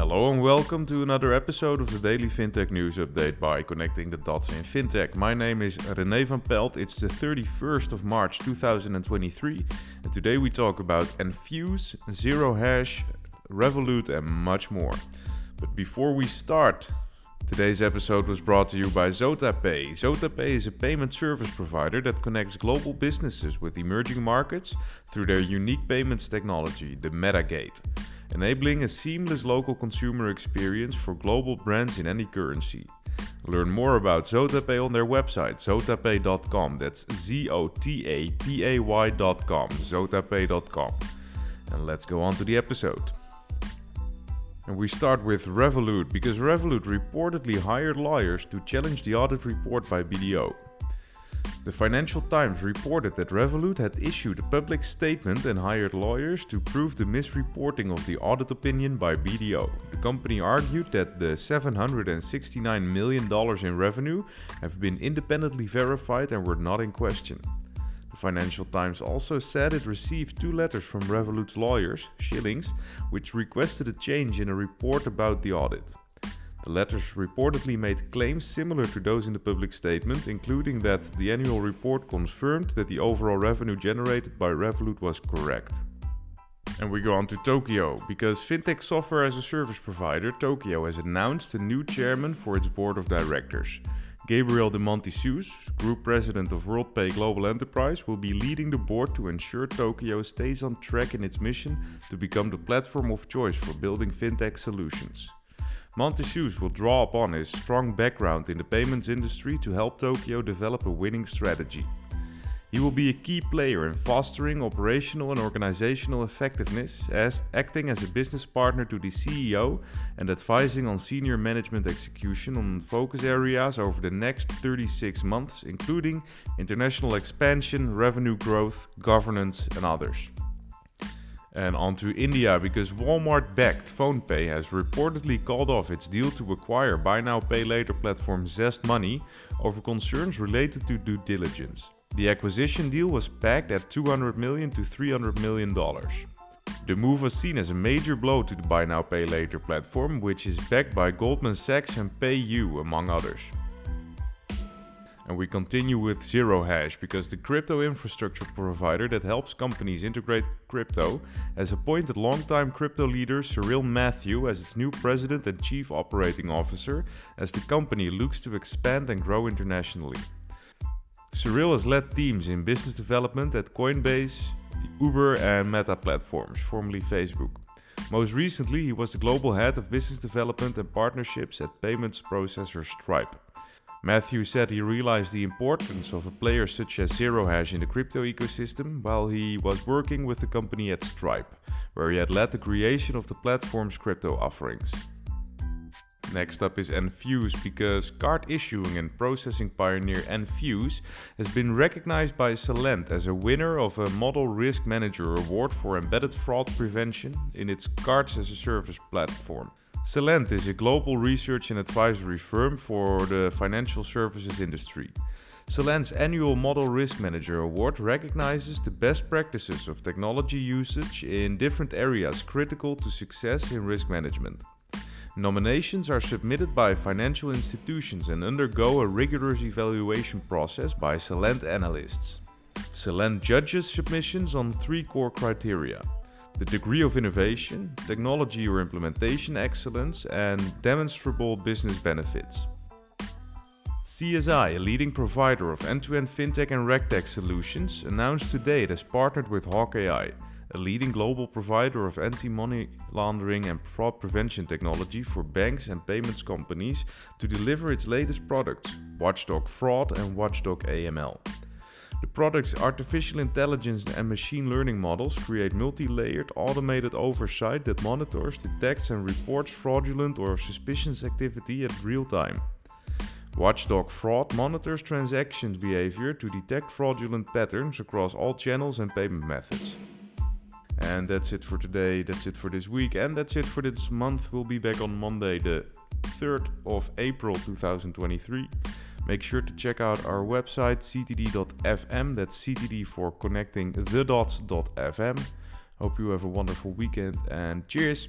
Hello and welcome to another episode of the Daily FinTech News Update by Connecting the Dots in FinTech. My name is René van Pelt. It's the 31st of March 2023, and today we talk about Enfuce, Zero Hash, Revolut, and much more. But before we start, Today's episode was brought to you by ZotaPay. ZotaPay is a payment service provider that connects global businesses with emerging markets through their unique payments technology, the Metagate, enabling a seamless local consumer experience for global brands in any currency. Learn more about ZotaPay on their website, zotapay.com. That's Z O T A P A Y.com, zotapay.com. And let's go on to the episode. And we start with Revolut because Revolut reportedly hired lawyers to challenge the audit report by BDO. The Financial Times reported that Revolut had issued a public statement and hired lawyers to prove the misreporting of the audit opinion by BDO. The company argued that the $769 million in revenue have been independently verified and were not in question. The Financial Times also said it received two letters from Revolut's lawyers, Schillings, which requested a change in a report about the audit. The letters reportedly made claims similar to those in the public statement, including that the annual report confirmed that the overall revenue generated by Revolut was correct. And we go on to Toqio, because fintech software as a service provider, Toqio has announced a new chairman for its board of directors. Gabriel de Montessus, Group President of WorldPay Global Enterprise, will be leading the board to ensure Toqio stays on track in its mission to become the platform of choice for building fintech solutions. Montessus will draw upon his strong background in the payments industry to help Toqio develop a winning strategy. He will be a key player in fostering operational and organizational effectiveness, as acting as a business partner to the CEO and advising on senior management execution on focus areas over the next 36 months, including international expansion, revenue growth, governance, and others. And on to India because Walmart backed PhonePe has reportedly called off its deal to acquire buy now pay later platform ZestMoney over concerns related to due diligence. The acquisition deal was pegged at 200 million to 300 million dollars. The move was seen as a major blow to the buy now pay later platform, which is backed by Goldman Sachs and PayU among others. And we continue with Zero Hash because the crypto infrastructure provider that helps companies integrate crypto has appointed longtime crypto leader Cyril Mathew as its new president and chief operating officer as the company looks to expand and grow internationally. Cyril has led teams in business development at Coinbase, Uber, and Meta platforms, formerly Facebook. Most recently, he was the global head of business development and partnerships at payments processor Stripe. Mathew said he realized the importance of a player such as Zero Hash in the crypto ecosystem while he was working with the company at Stripe, where he had led the creation of the platform's crypto offerings. Next up is Enfuce because card issuing and processing pioneer Enfuce has been recognized by Celent as a winner of a Model Risk Manager Award for embedded fraud prevention in its Cards as a Service platform. Celent is a global research and advisory firm for the financial services industry. Celent's annual Model Risk Manager Award recognizes the best practices of technology usage in different areas critical to success in risk management. Nominations are submitted by financial institutions and undergo a rigorous evaluation process by Celent analysts. Celent judges submissions on three core criteria the degree of innovation, technology or implementation excellence, and demonstrable business benefits. CSI, a leading provider of end to end fintech and regtech solutions, announced today it has partnered with Hawk AI a leading global provider of anti money laundering and fraud prevention technology for banks and payments companies, to deliver its latest products, Watchdog Fraud and Watchdog AML. The product's artificial intelligence and machine learning models create multi layered automated oversight that monitors, detects, and reports fraudulent or suspicious activity at real time. Watchdog Fraud monitors transactions behavior to detect fraudulent patterns across all channels and payment methods. And that's it for today. That's it for this week. And that's it for this month. We'll be back on Monday, the 3rd of April 2023. Make sure to check out our website ctd.fm. That's CTD for connecting the dots.fm. Hope you have a wonderful weekend and cheers.